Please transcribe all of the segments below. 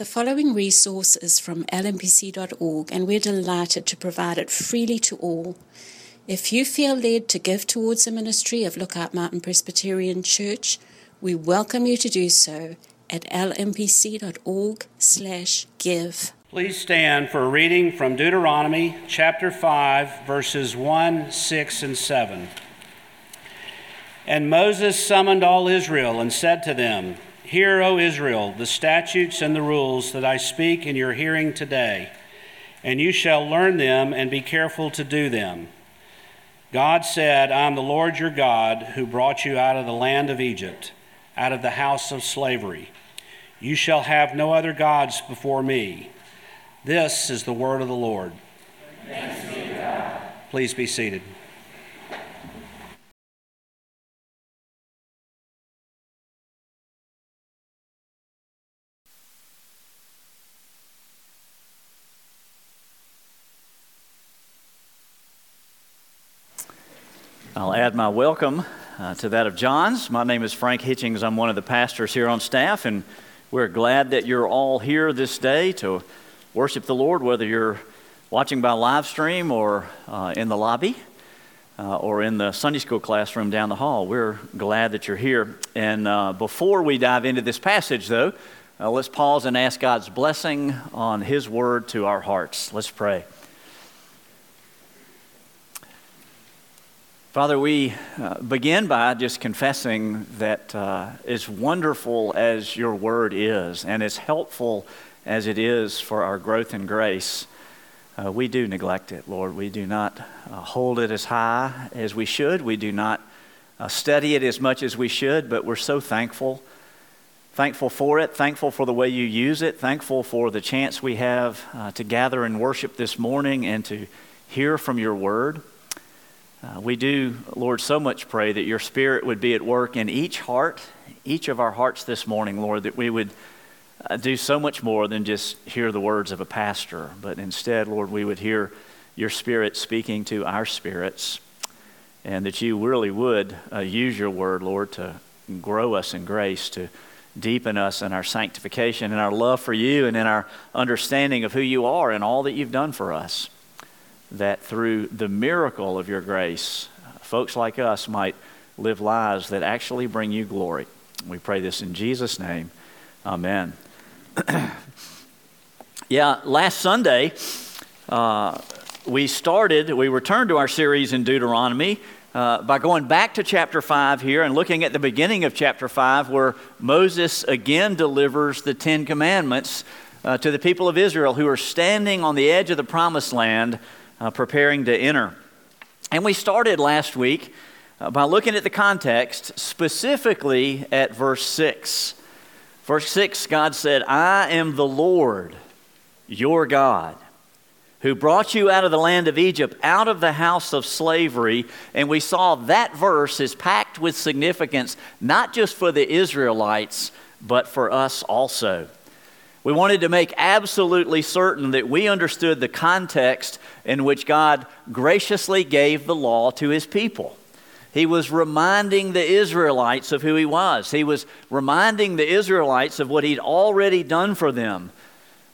The following resource is from lmpc.org, and we're delighted to provide it freely to all. If you feel led to give towards the ministry of Lookout Mountain Presbyterian Church, we welcome you to do so at lmpc.org/give. Please stand for a reading from Deuteronomy chapter 5 verses 1, 6 and 7. And Moses summoned all Israel and said to them, Hear, O Israel, the statutes and the rules that I speak in your hearing today, and you shall learn them and be careful to do them. God said, I am the Lord your God who brought you out of the land of Egypt, out of the house of slavery. You shall have no other gods before me. This is the word of the Lord. Be Please be seated. I'll add my welcome uh, to that of John's. My name is Frank Hitchings. I'm one of the pastors here on staff, and we're glad that you're all here this day to worship the Lord, whether you're watching by live stream or uh, in the lobby uh, or in the Sunday school classroom down the hall. We're glad that you're here. And uh, before we dive into this passage, though, uh, let's pause and ask God's blessing on His word to our hearts. Let's pray. Father, we uh, begin by just confessing that uh, as wonderful as your word is and as helpful as it is for our growth in grace, uh, we do neglect it, Lord. We do not uh, hold it as high as we should. We do not uh, study it as much as we should, but we're so thankful. Thankful for it, thankful for the way you use it, thankful for the chance we have uh, to gather and worship this morning and to hear from your word. Uh, we do, Lord, so much pray that your Spirit would be at work in each heart, each of our hearts this morning, Lord, that we would uh, do so much more than just hear the words of a pastor, but instead, Lord, we would hear your Spirit speaking to our spirits, and that you really would uh, use your word, Lord, to grow us in grace, to deepen us in our sanctification and our love for you and in our understanding of who you are and all that you've done for us that through the miracle of your grace, folks like us might live lives that actually bring you glory. We pray this in Jesus' name. Amen. yeah, last Sunday, uh, we started, we returned to our series in Deuteronomy. Uh, by going back to chapter 5 here and looking at the beginning of chapter 5, where Moses again delivers the Ten Commandments uh, to the people of Israel who are standing on the edge of the promised land uh, preparing to enter. And we started last week uh, by looking at the context, specifically at verse 6. Verse 6, God said, I am the Lord, your God, who brought you out of the land of Egypt, out of the house of slavery. And we saw that verse is packed with significance, not just for the Israelites, but for us also. We wanted to make absolutely certain that we understood the context in which God graciously gave the law to his people. He was reminding the Israelites of who he was. He was reminding the Israelites of what he'd already done for them,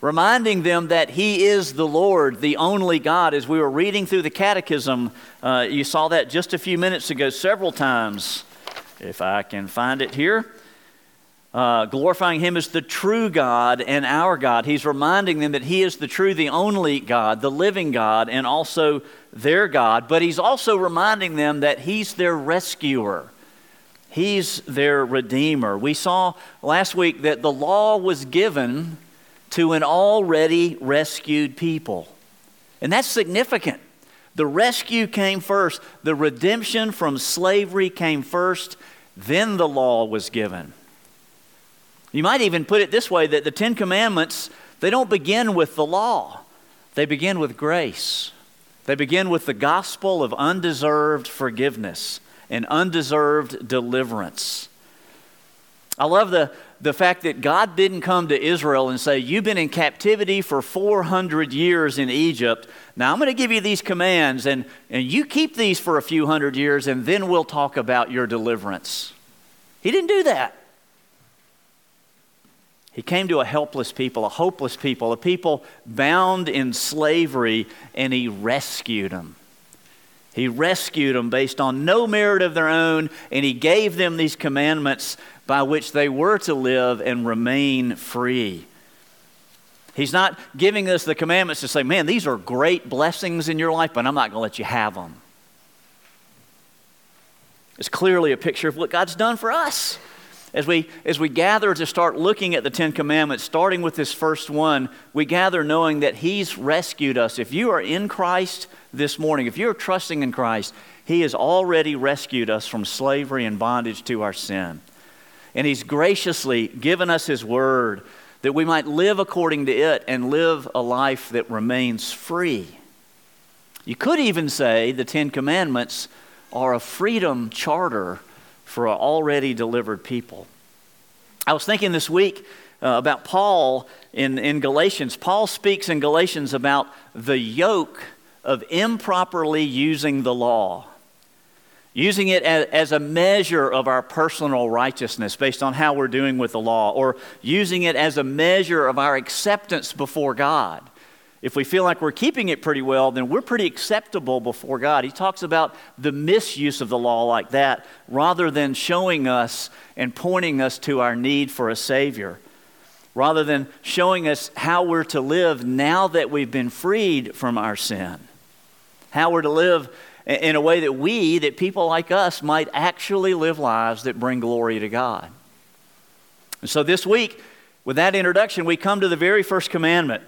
reminding them that he is the Lord, the only God. As we were reading through the catechism, uh, you saw that just a few minutes ago several times. If I can find it here uh, glorifying Him as the true God and our God. He's reminding them that He is the true, the only God, the living God, and also their God. But He's also reminding them that He's their rescuer. He's their redeemer. We saw last week that the law was given to an already rescued people. And that's significant. The rescue came first, the redemption from slavery came first, then the law was given. You might even put it this way that the Ten Commandments, they don't begin with the law, they begin with grace. They begin with the gospel of undeserved forgiveness and undeserved deliverance. I love the, the fact that God didn't come to Israel and say, You've been in captivity for 400 years in Egypt. Now I'm going to give you these commands, and, and you keep these for a few hundred years, and then we'll talk about your deliverance. He didn't do that. He came to a helpless people, a hopeless people, a people bound in slavery, and he rescued them. He rescued them based on no merit of their own, and he gave them these commandments by which they were to live and remain free. He's not giving us the commandments to say, man, these are great blessings in your life, but I'm not going to let you have them. It's clearly a picture of what God's done for us. As we, as we gather to start looking at the Ten Commandments, starting with this first one, we gather knowing that He's rescued us. If you are in Christ this morning, if you're trusting in Christ, He has already rescued us from slavery and bondage to our sin. And He's graciously given us His Word that we might live according to it and live a life that remains free. You could even say the Ten Commandments are a freedom charter for an already delivered people. I was thinking this week uh, about Paul in, in Galatians. Paul speaks in Galatians about the yoke of improperly using the law, using it as, as a measure of our personal righteousness based on how we're doing with the law, or using it as a measure of our acceptance before God if we feel like we're keeping it pretty well, then we're pretty acceptable before God. He talks about the misuse of the law like that rather than showing us and pointing us to our need for a Savior. Rather than showing us how we're to live now that we've been freed from our sin. How we're to live in a way that we, that people like us, might actually live lives that bring glory to God. And so this week, with that introduction, we come to the very first commandment.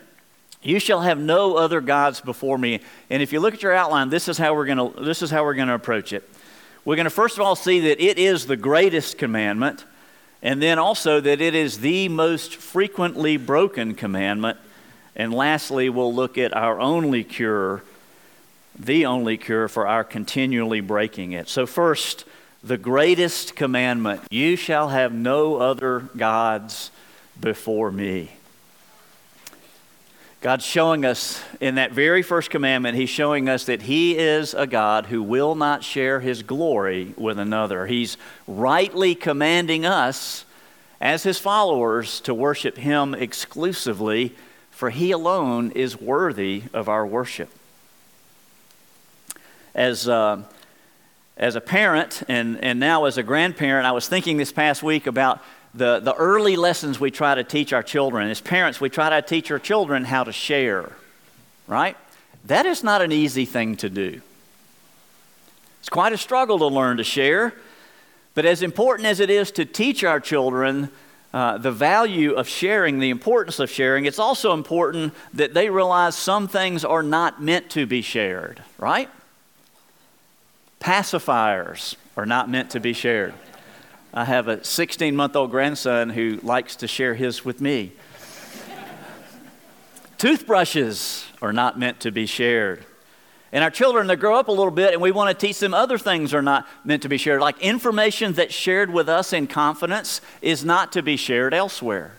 You shall have no other gods before me. And if you look at your outline, this is how we're going to this is how we're going to approach it. We're going to first of all see that it is the greatest commandment, and then also that it is the most frequently broken commandment. And lastly, we'll look at our only cure, the only cure for our continually breaking it. So first, the greatest commandment, you shall have no other gods before me. God's showing us in that very first commandment, He's showing us that He is a God who will not share His glory with another. He's rightly commanding us as His followers to worship Him exclusively, for He alone is worthy of our worship. As, uh, as a parent and, and now as a grandparent, I was thinking this past week about the, the early lessons we try to teach our children. As parents, we try to teach our children how to share, right? That is not an easy thing to do. It's quite a struggle to learn to share, but as important as it is to teach our children uh, the value of sharing, the importance of sharing, it's also important that they realize some things are not meant to be shared, right? Pacifiers are not meant to be shared. I have a 16 month old grandson who likes to share his with me. Toothbrushes are not meant to be shared. And our children, they grow up a little bit and we want to teach them other things are not meant to be shared. Like information that's shared with us in confidence is not to be shared elsewhere.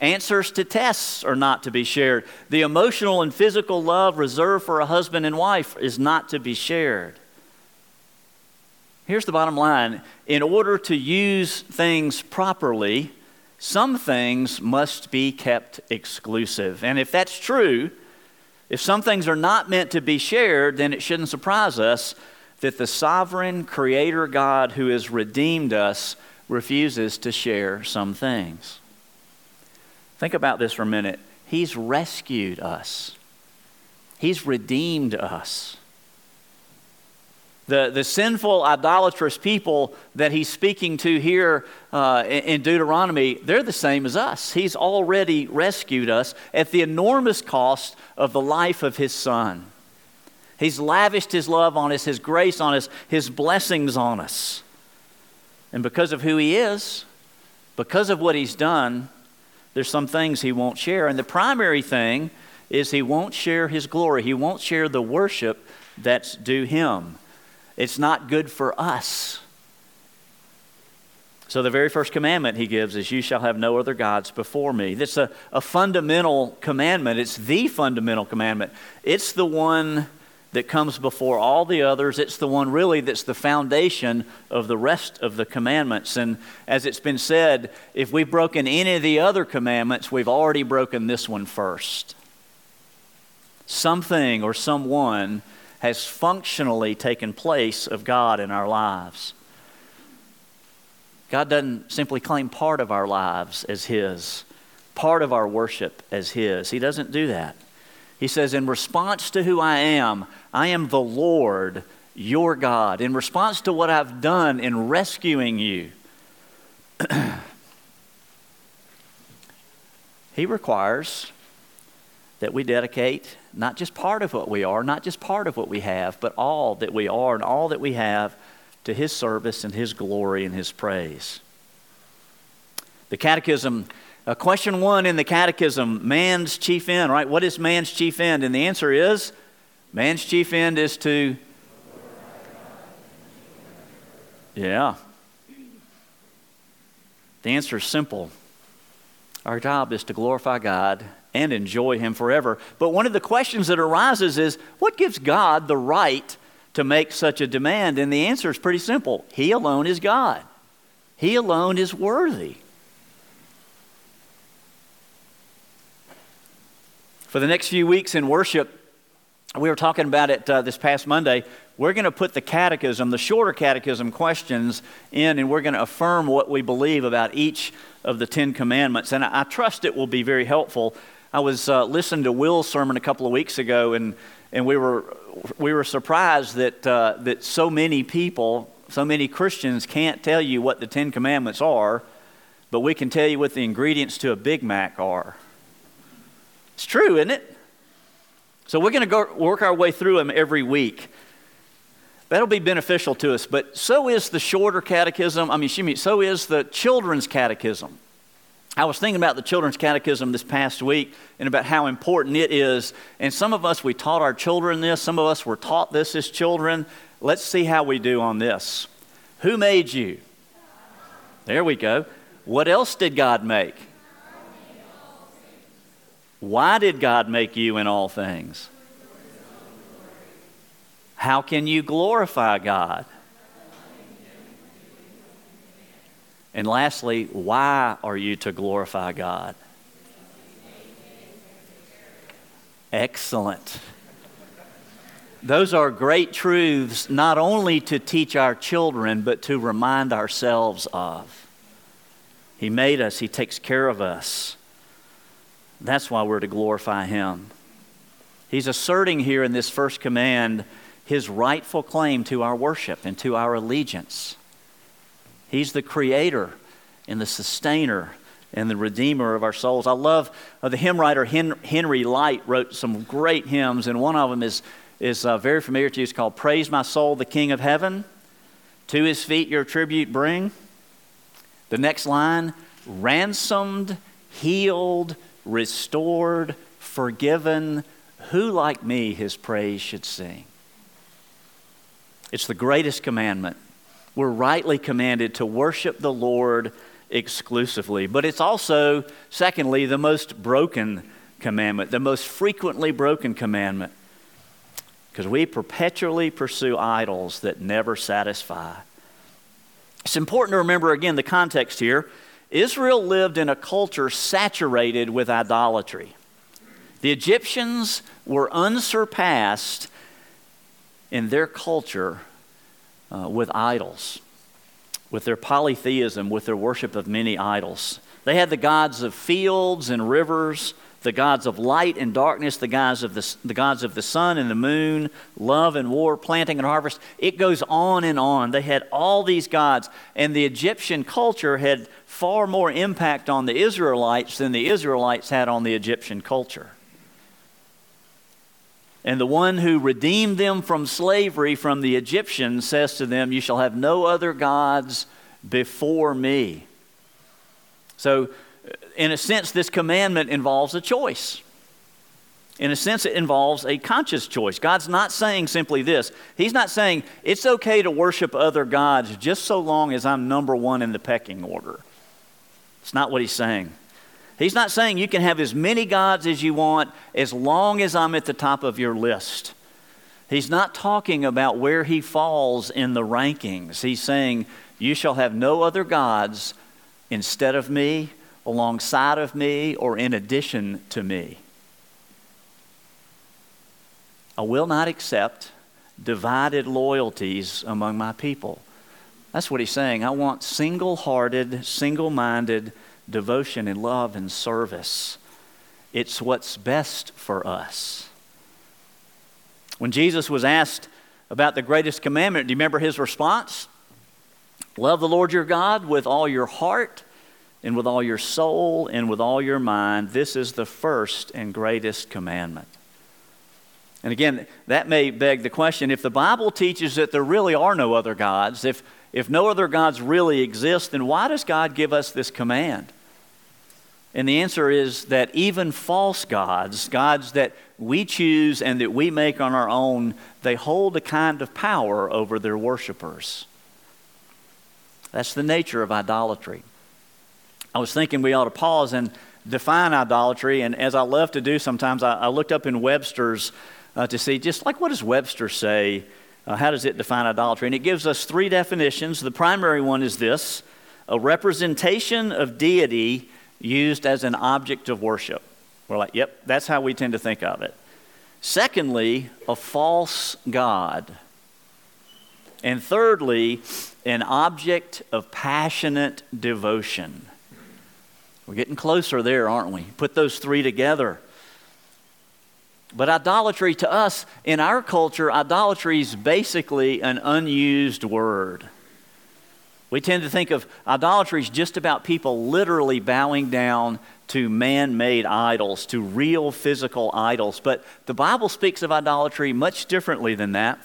Answers to tests are not to be shared. The emotional and physical love reserved for a husband and wife is not to be shared. Here's the bottom line in order to use things properly, some things must be kept exclusive. And if that's true, if some things are not meant to be shared, then it shouldn't surprise us that the sovereign creator God who has redeemed us refuses to share some things. Think about this for a minute. He's rescued us, He's redeemed us. The, the sinful, idolatrous people that he's speaking to here uh, in Deuteronomy, they're the same as us. He's already rescued us at the enormous cost of the life of his son. He's lavished his love on us, his grace on us, his blessings on us. And because of who he is, because of what he's done, there's some things he won't share. And the primary thing is he won't share his glory, he won't share the worship that's due him. It's not good for us. So, the very first commandment he gives is, You shall have no other gods before me. That's a, a fundamental commandment. It's the fundamental commandment. It's the one that comes before all the others. It's the one really that's the foundation of the rest of the commandments. And as it's been said, if we've broken any of the other commandments, we've already broken this one first. Something or someone has functionally taken place of God in our lives. God doesn't simply claim part of our lives as His, part of our worship as His. He doesn't do that. He says, In response to who I am, I am the Lord, your God. In response to what I've done in rescuing you, He requires that we dedicate not just part of what we are, not just part of what we have, but all that we are and all that we have to His service and His glory and His praise. The Catechism uh, question one in the Catechism man's chief end, right? What is man's chief end? And the answer is man's chief end is to. Yeah. The answer is simple. Our job is to glorify God and enjoy Him forever. But one of the questions that arises is what gives God the right to make such a demand? And the answer is pretty simple He alone is God, He alone is worthy. For the next few weeks in worship, we were talking about it uh, this past Monday. We're going to put the catechism, the shorter catechism questions in, and we're going to affirm what we believe about each of the Ten Commandments. And I, I trust it will be very helpful. I was uh, listening to Will's sermon a couple of weeks ago, and, and we, were, we were surprised that, uh, that so many people, so many Christians can't tell you what the Ten Commandments are, but we can tell you what the ingredients to a Big Mac are. It's true, isn't it? So we're going to work our way through them every week. That'll be beneficial to us, but so is the shorter catechism. I mean, excuse me, so is the children's catechism. I was thinking about the children's catechism this past week and about how important it is. And some of us, we taught our children this, some of us were taught this as children. Let's see how we do on this. Who made you? There we go. What else did God make? Why did God make you in all things? How can you glorify God? And lastly, why are you to glorify God? Excellent. Those are great truths not only to teach our children, but to remind ourselves of. He made us, He takes care of us. That's why we're to glorify Him. He's asserting here in this first command His rightful claim to our worship and to our allegiance. He's the creator and the sustainer and the redeemer of our souls. I love uh, the hymn writer Henry Lyte wrote some great hymns, and one of them is, is uh, very familiar to you. It's called Praise My Soul, the King of Heaven. To his feet your tribute bring. The next line ransomed, healed, restored, forgiven, who like me his praise should sing? It's the greatest commandment. We're rightly commanded to worship the Lord exclusively. But it's also, secondly, the most broken commandment, the most frequently broken commandment. Because we perpetually pursue idols that never satisfy. It's important to remember again the context here. Israel lived in a culture saturated with idolatry. The Egyptians were unsurpassed in their culture uh, with idols, with their polytheism, with their worship of many idols. They had the gods of fields and rivers, the gods of light and darkness, the gods of the, the gods of the sun and the moon, love and war, planting and harvest. It goes on and on. They had all these gods, and the Egyptian culture had far more impact on the Israelites than the Israelites had on the Egyptian culture. And the one who redeemed them from slavery from the Egyptians says to them, You shall have no other gods before me. So, in a sense, this commandment involves a choice. In a sense, it involves a conscious choice. God's not saying simply this. He's not saying it's okay to worship other gods just so long as I'm number one in the pecking order. It's not what he's saying. He's not saying you can have as many gods as you want as long as I'm at the top of your list. He's not talking about where he falls in the rankings. He's saying, You shall have no other gods instead of me, alongside of me, or in addition to me. I will not accept divided loyalties among my people. That's what he's saying. I want single hearted, single minded devotion and love and service. It's what's best for us. When Jesus was asked about the greatest commandment, do you remember his response? Love the Lord your God with all your heart and with all your soul and with all your mind. This is the first and greatest commandment. And again, that may beg the question if the Bible teaches that there really are no other gods, if, if no other gods really exist, then why does God give us this command? And the answer is that even false gods, gods that we choose and that we make on our own, they hold a kind of power over their worshipers. That's the nature of idolatry. I was thinking we ought to pause and define idolatry, and as I love to do sometimes, I, I looked up in Webster's uh, to see just like what does Webster say? Uh, how does it define idolatry? And it gives us three definitions. The primary one is this a representation of deity used as an object of worship. We're like, yep, that's how we tend to think of it. Secondly, a false God. And thirdly, an object of passionate devotion. We're getting closer there, aren't we? Put those three together. But idolatry to us, in our culture, idolatry is basically an unused word. We tend to think of idolatry as just about people literally bowing down to man made idols, to real physical idols. But the Bible speaks of idolatry much differently than that.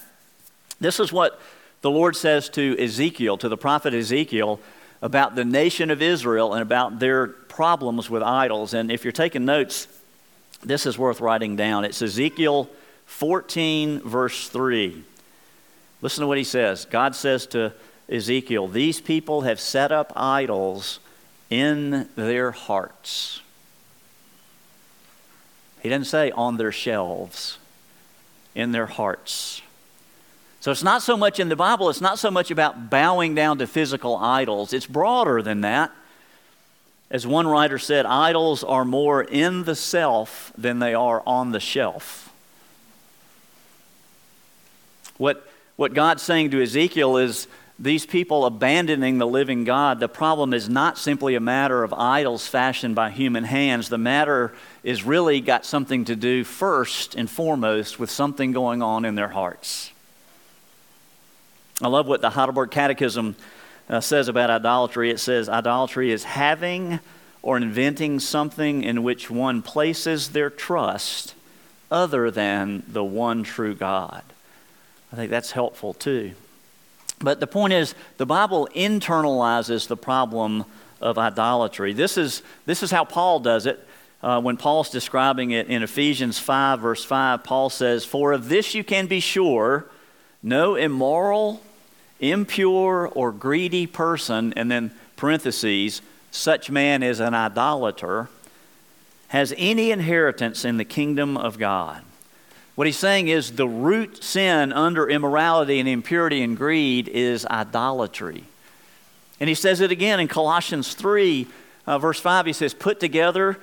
This is what the Lord says to Ezekiel, to the prophet Ezekiel, about the nation of Israel and about their problems with idols. And if you're taking notes, this is worth writing down. It's Ezekiel 14, verse 3. Listen to what he says. God says to Ezekiel, These people have set up idols in their hearts. He doesn't say on their shelves, in their hearts. So it's not so much in the Bible, it's not so much about bowing down to physical idols. It's broader than that. As one writer said, idols are more in the self than they are on the shelf. What, what God's saying to Ezekiel is these people abandoning the living God, the problem is not simply a matter of idols fashioned by human hands. The matter is really got something to do first and foremost with something going on in their hearts. I love what the Heidelberg Catechism uh, says about idolatry. It says, Idolatry is having or inventing something in which one places their trust other than the one true God. I think that's helpful too. But the point is, the Bible internalizes the problem of idolatry. This is, this is how Paul does it. Uh, when Paul's describing it in Ephesians 5, verse 5, Paul says, For of this you can be sure, no immoral, impure, or greedy person, and then parentheses, such man is an idolater, has any inheritance in the kingdom of God. What he's saying is the root sin under immorality and impurity and greed is idolatry. And he says it again in Colossians 3, uh, verse 5. He says, Put together,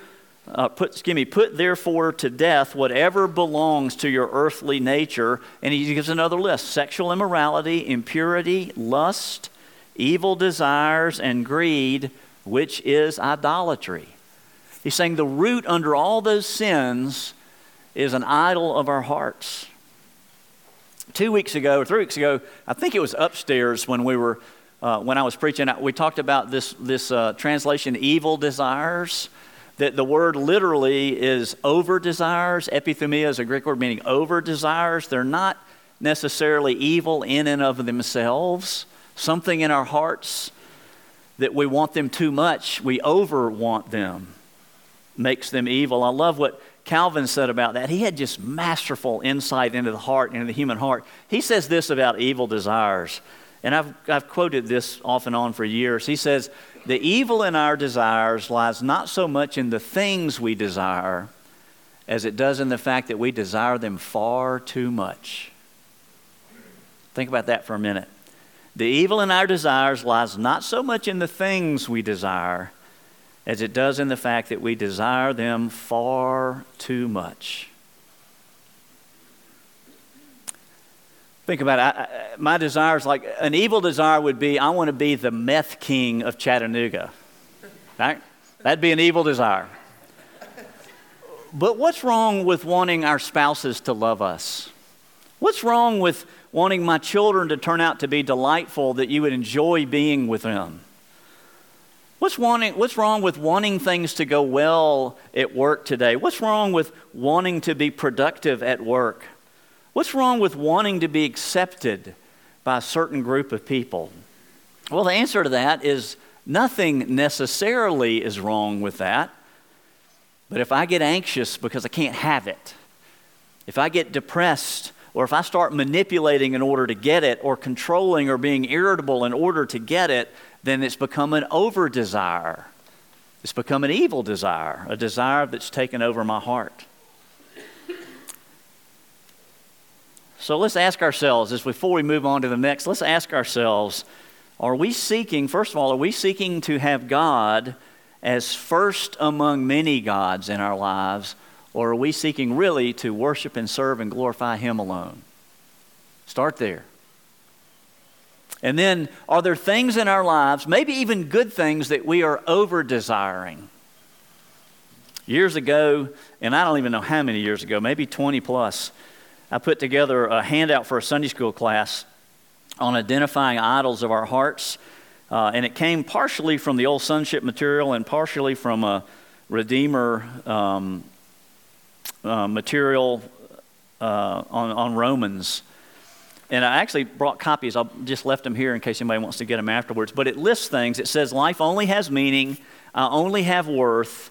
uh, put, excuse me, put therefore to death whatever belongs to your earthly nature. And he gives another list sexual immorality, impurity, lust, evil desires, and greed, which is idolatry. He's saying the root under all those sins is an idol of our hearts. Two weeks ago, or three weeks ago, I think it was upstairs when we were, uh, when I was preaching, we talked about this, this uh, translation, evil desires. That the word literally is over desires. Epithumia is a Greek word meaning over desires. They're not necessarily evil in and of themselves. Something in our hearts that we want them too much, we over want them, makes them evil. I love what Calvin said about that. He had just masterful insight into the heart, into the human heart. He says this about evil desires, and I've, I've quoted this off and on for years. He says, The evil in our desires lies not so much in the things we desire as it does in the fact that we desire them far too much. Think about that for a minute. The evil in our desires lies not so much in the things we desire as it does in the fact that we desire them far too much. Think about it. I, I, my desires, like an evil desire, would be I want to be the meth king of Chattanooga. Right? That'd be an evil desire. But what's wrong with wanting our spouses to love us? What's wrong with wanting my children to turn out to be delightful, that you would enjoy being with them? What's, wanting, what's wrong with wanting things to go well at work today? What's wrong with wanting to be productive at work? What's wrong with wanting to be accepted by a certain group of people? Well, the answer to that is nothing necessarily is wrong with that. But if I get anxious because I can't have it, if I get depressed, or if I start manipulating in order to get it, or controlling or being irritable in order to get it, then it's become an over desire. It's become an evil desire, a desire that's taken over my heart. So let's ask ourselves, as before we move on to the next, let's ask ourselves are we seeking, first of all, are we seeking to have God as first among many gods in our lives, or are we seeking really to worship and serve and glorify Him alone? Start there. And then, are there things in our lives, maybe even good things, that we are over desiring? Years ago, and I don't even know how many years ago, maybe 20 plus, I put together a handout for a Sunday school class on identifying idols of our hearts. Uh, and it came partially from the old sonship material and partially from a Redeemer um, uh, material uh, on, on Romans. And I actually brought copies. I just left them here in case anybody wants to get them afterwards. But it lists things. It says life only has meaning, I only have worth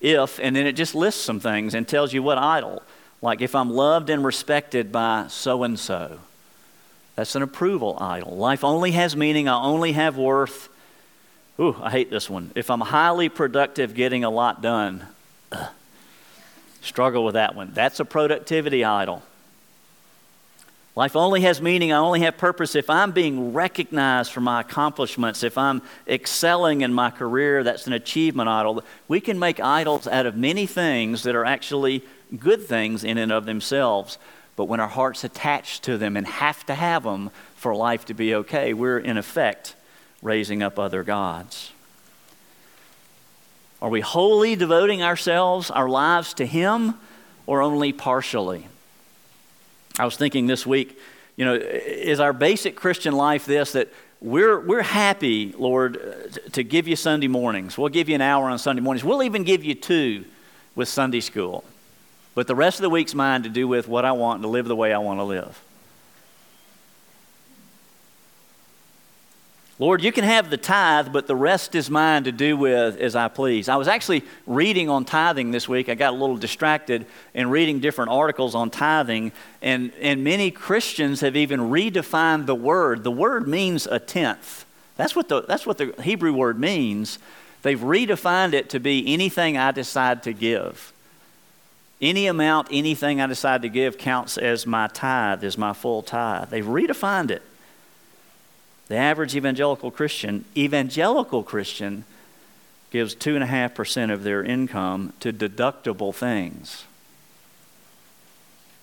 if, and then it just lists some things and tells you what idol. Like if I'm loved and respected by so and so. That's an approval idol. Life only has meaning, I only have worth. Ooh, I hate this one. If I'm highly productive getting a lot done, ugh, struggle with that one. That's a productivity idol. Life only has meaning, I only have purpose if I'm being recognized for my accomplishments, if I'm excelling in my career, that's an achievement idol. We can make idols out of many things that are actually good things in and of themselves. But when our heart's attached to them and have to have them for life to be okay, we're in effect raising up other gods. Are we wholly devoting ourselves, our lives to Him, or only partially? I was thinking this week, you know, is our basic Christian life this that we're, we're happy, Lord, uh, to give you Sunday mornings. We'll give you an hour on Sunday mornings. We'll even give you two with Sunday school. But the rest of the week's mine to do with what I want to live the way I want to live. Lord, you can have the tithe, but the rest is mine to do with as I please. I was actually reading on tithing this week. I got a little distracted in reading different articles on tithing, and, and many Christians have even redefined the word. The word means a tenth. That's what the, that's what the Hebrew word means. They've redefined it to be anything I decide to give. Any amount, anything I decide to give counts as my tithe, as my full tithe. They've redefined it. The average evangelical Christian, evangelical Christian, gives 2.5% of their income to deductible things.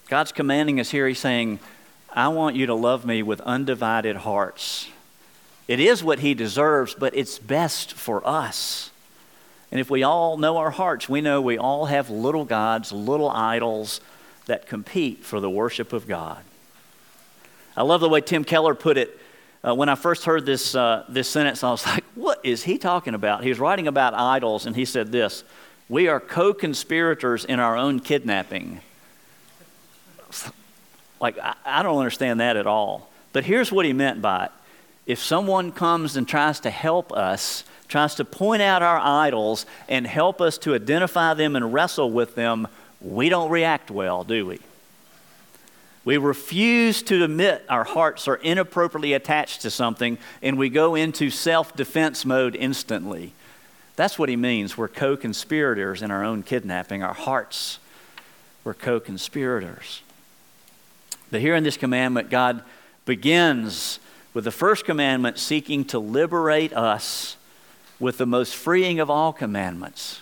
God's commanding us here, He's saying, I want you to love me with undivided hearts. It is what He deserves, but it's best for us. And if we all know our hearts, we know we all have little gods, little idols that compete for the worship of God. I love the way Tim Keller put it uh, when I first heard this, uh, this sentence, I was like, what is he talking about? He was writing about idols, and he said this We are co conspirators in our own kidnapping. Like, I, I don't understand that at all. But here's what he meant by it if someone comes and tries to help us, tries to point out our idols and help us to identify them and wrestle with them, we don't react well, do we? We refuse to admit our hearts are inappropriately attached to something, and we go into self defense mode instantly. That's what he means. We're co conspirators in our own kidnapping. Our hearts were co conspirators. But here in this commandment, God begins with the first commandment seeking to liberate us with the most freeing of all commandments.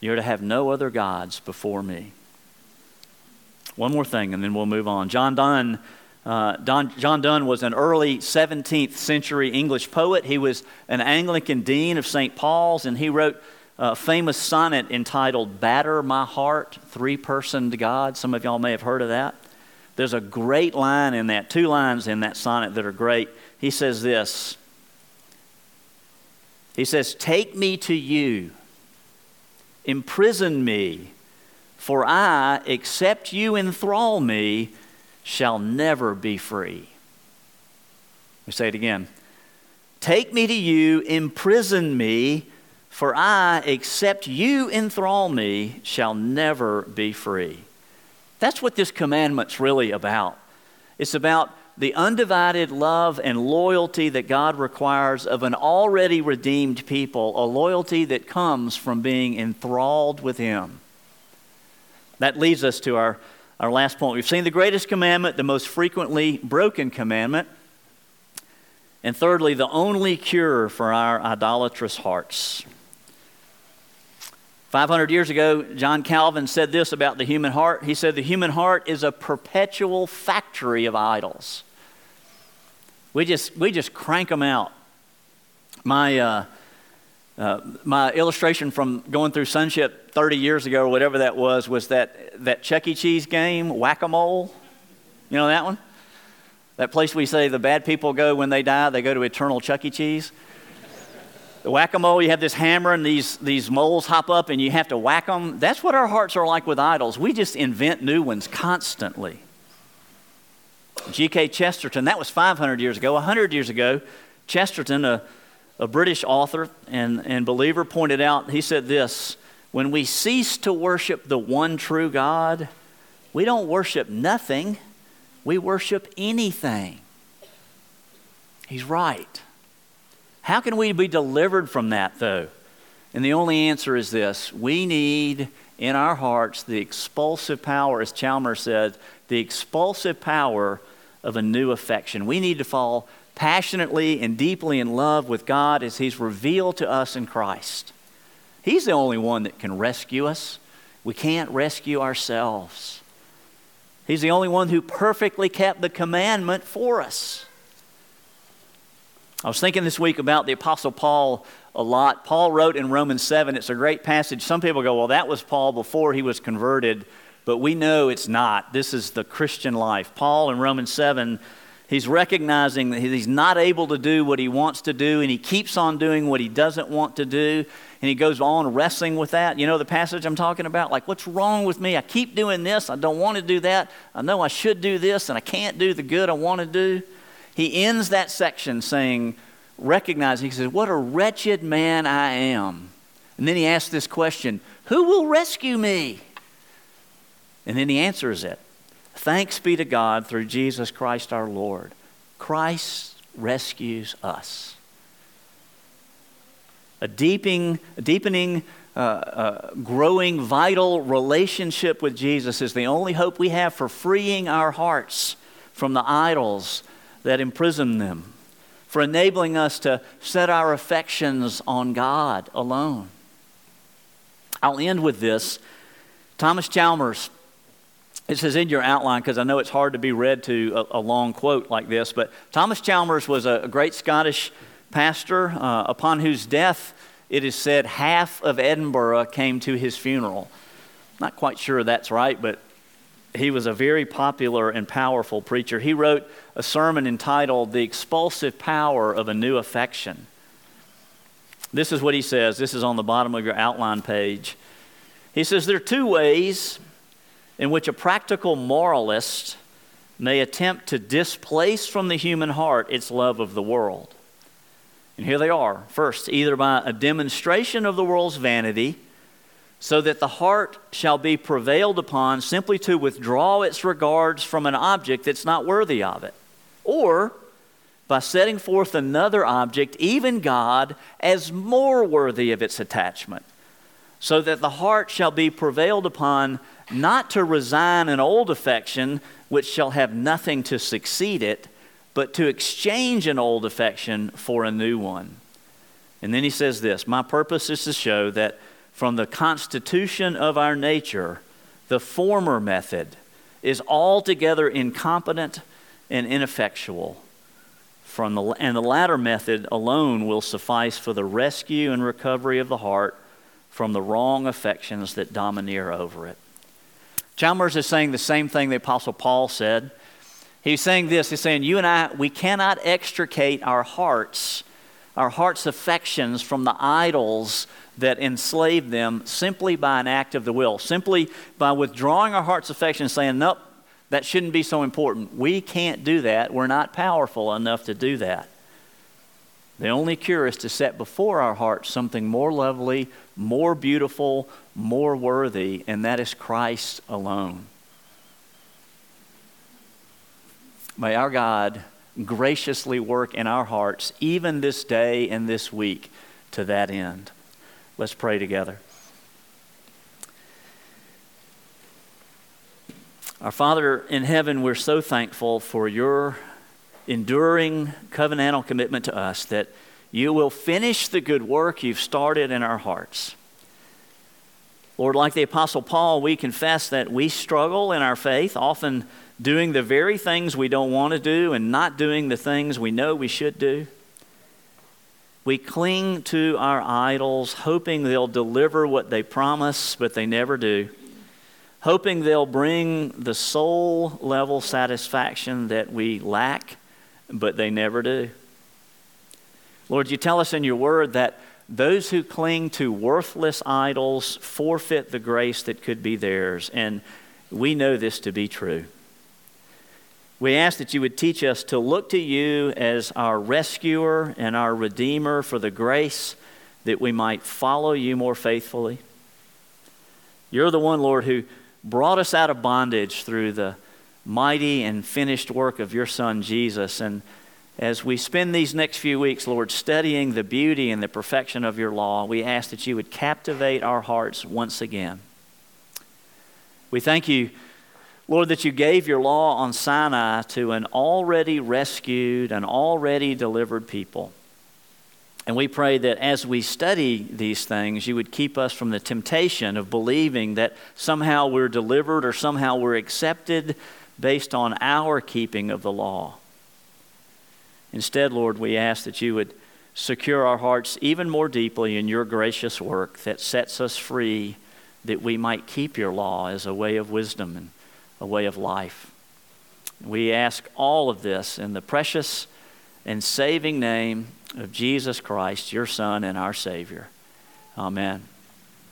You're to have no other gods before me. One more thing, and then we'll move on. John Donne, uh, Don, John Donne was an early 17th century English poet. He was an Anglican dean of St. Paul's, and he wrote a famous sonnet entitled Batter My Heart, Three Personed God. Some of y'all may have heard of that. There's a great line in that, two lines in that sonnet that are great. He says this He says, Take me to you, imprison me, for I, except you enthrall me, shall never be free. We say it again. Take me to you, imprison me, for I, except you enthrall me, shall never be free. That's what this commandment's really about. It's about the undivided love and loyalty that God requires of an already redeemed people, a loyalty that comes from being enthralled with Him. That leads us to our, our last point. We've seen the greatest commandment, the most frequently broken commandment, and thirdly, the only cure for our idolatrous hearts. 500 years ago, John Calvin said this about the human heart. He said, The human heart is a perpetual factory of idols. We just, we just crank them out. My, uh, uh, my illustration from going through Sonship 30 years ago, or whatever that was, was that, that Chuck E. Cheese game, Whack a Mole. You know that one? That place we say the bad people go when they die, they go to eternal Chuck E. Cheese. The whack a mole, you have this hammer and these, these moles hop up and you have to whack them. That's what our hearts are like with idols. We just invent new ones constantly. G.K. Chesterton, that was 500 years ago. 100 years ago, Chesterton, a, a British author and, and believer, pointed out, he said this When we cease to worship the one true God, we don't worship nothing, we worship anything. He's right. How can we be delivered from that, though? And the only answer is this we need in our hearts the expulsive power, as Chalmers said, the expulsive power of a new affection. We need to fall passionately and deeply in love with God as He's revealed to us in Christ. He's the only one that can rescue us. We can't rescue ourselves. He's the only one who perfectly kept the commandment for us. I was thinking this week about the Apostle Paul a lot. Paul wrote in Romans 7, it's a great passage. Some people go, well, that was Paul before he was converted, but we know it's not. This is the Christian life. Paul in Romans 7, he's recognizing that he's not able to do what he wants to do, and he keeps on doing what he doesn't want to do, and he goes on wrestling with that. You know the passage I'm talking about? Like, what's wrong with me? I keep doing this. I don't want to do that. I know I should do this, and I can't do the good I want to do he ends that section saying, recognizing, he says, What a wretched man I am. And then he asks this question Who will rescue me? And then he answers it Thanks be to God through Jesus Christ our Lord. Christ rescues us. A deepening, a deepening uh, uh, growing, vital relationship with Jesus is the only hope we have for freeing our hearts from the idols that imprison them, for enabling us to set our affections on God alone. I'll end with this. Thomas Chalmers, it says in your outline, because I know it's hard to be read to a, a, long quote like this, but Thomas Chalmers was a, a great Scottish pastor uh, upon whose death it is said half of Edinburgh came to his funeral. Not quite sure that's right, but he was a very popular and powerful preacher. He wrote a sermon entitled The Expulsive Power of a New Affection. This is what he says. This is on the bottom of your outline page. He says there are two ways in which a practical moralist may attempt to displace from the human heart its love of the world. And here they are. First, either by a demonstration of the world's vanity so that the heart shall be prevailed upon simply to withdraw its regards from an object that's not worthy of it, or by setting forth another object, even God, as more worthy of its attachment. So that the heart shall be prevailed upon not to resign an old affection which shall have nothing to succeed it, but to exchange an old affection for a new one. And then he says this My purpose is to show that from the constitution of our nature, the former method is altogether incompetent and ineffectual. From the, and the latter method alone will suffice for the rescue and recovery of the heart from the wrong affections that domineer over it. Chalmers is saying the same thing the Apostle Paul said. He's saying this He's saying, You and I, we cannot extricate our hearts, our heart's affections from the idols that enslave them simply by an act of the will, simply by withdrawing our heart's affection and saying, Nope, that shouldn't be so important. We can't do that. We're not powerful enough to do that. The only cure is to set before our hearts something more lovely, more beautiful, more worthy, and that is Christ alone. May our God graciously work in our hearts, even this day and this week, to that end. Let's pray together. Our Father in heaven, we're so thankful for your enduring covenantal commitment to us that you will finish the good work you've started in our hearts. Lord, like the Apostle Paul, we confess that we struggle in our faith, often doing the very things we don't want to do and not doing the things we know we should do. We cling to our idols, hoping they'll deliver what they promise, but they never do. Hoping they'll bring the soul level satisfaction that we lack but they never do. Lord, you tell us in your word that those who cling to worthless idols forfeit the grace that could be theirs, and we know this to be true. We ask that you would teach us to look to you as our rescuer and our redeemer for the grace that we might follow you more faithfully. You're the one, Lord, who brought us out of bondage through the mighty and finished work of your Son, Jesus. And as we spend these next few weeks, Lord, studying the beauty and the perfection of your law, we ask that you would captivate our hearts once again. We thank you, Lord, that you gave your law on Sinai to an already rescued and already delivered people. And we pray that as we study these things, you would keep us from the temptation of believing that somehow we're delivered or somehow we're accepted based on our keeping of the law. Instead, Lord, we ask that you would secure our hearts even more deeply in your gracious work that sets us free that we might keep your law as a way of wisdom and a way of life. We ask all of this in the precious and saving name of Jesus Christ, your Son and our Savior. Amen.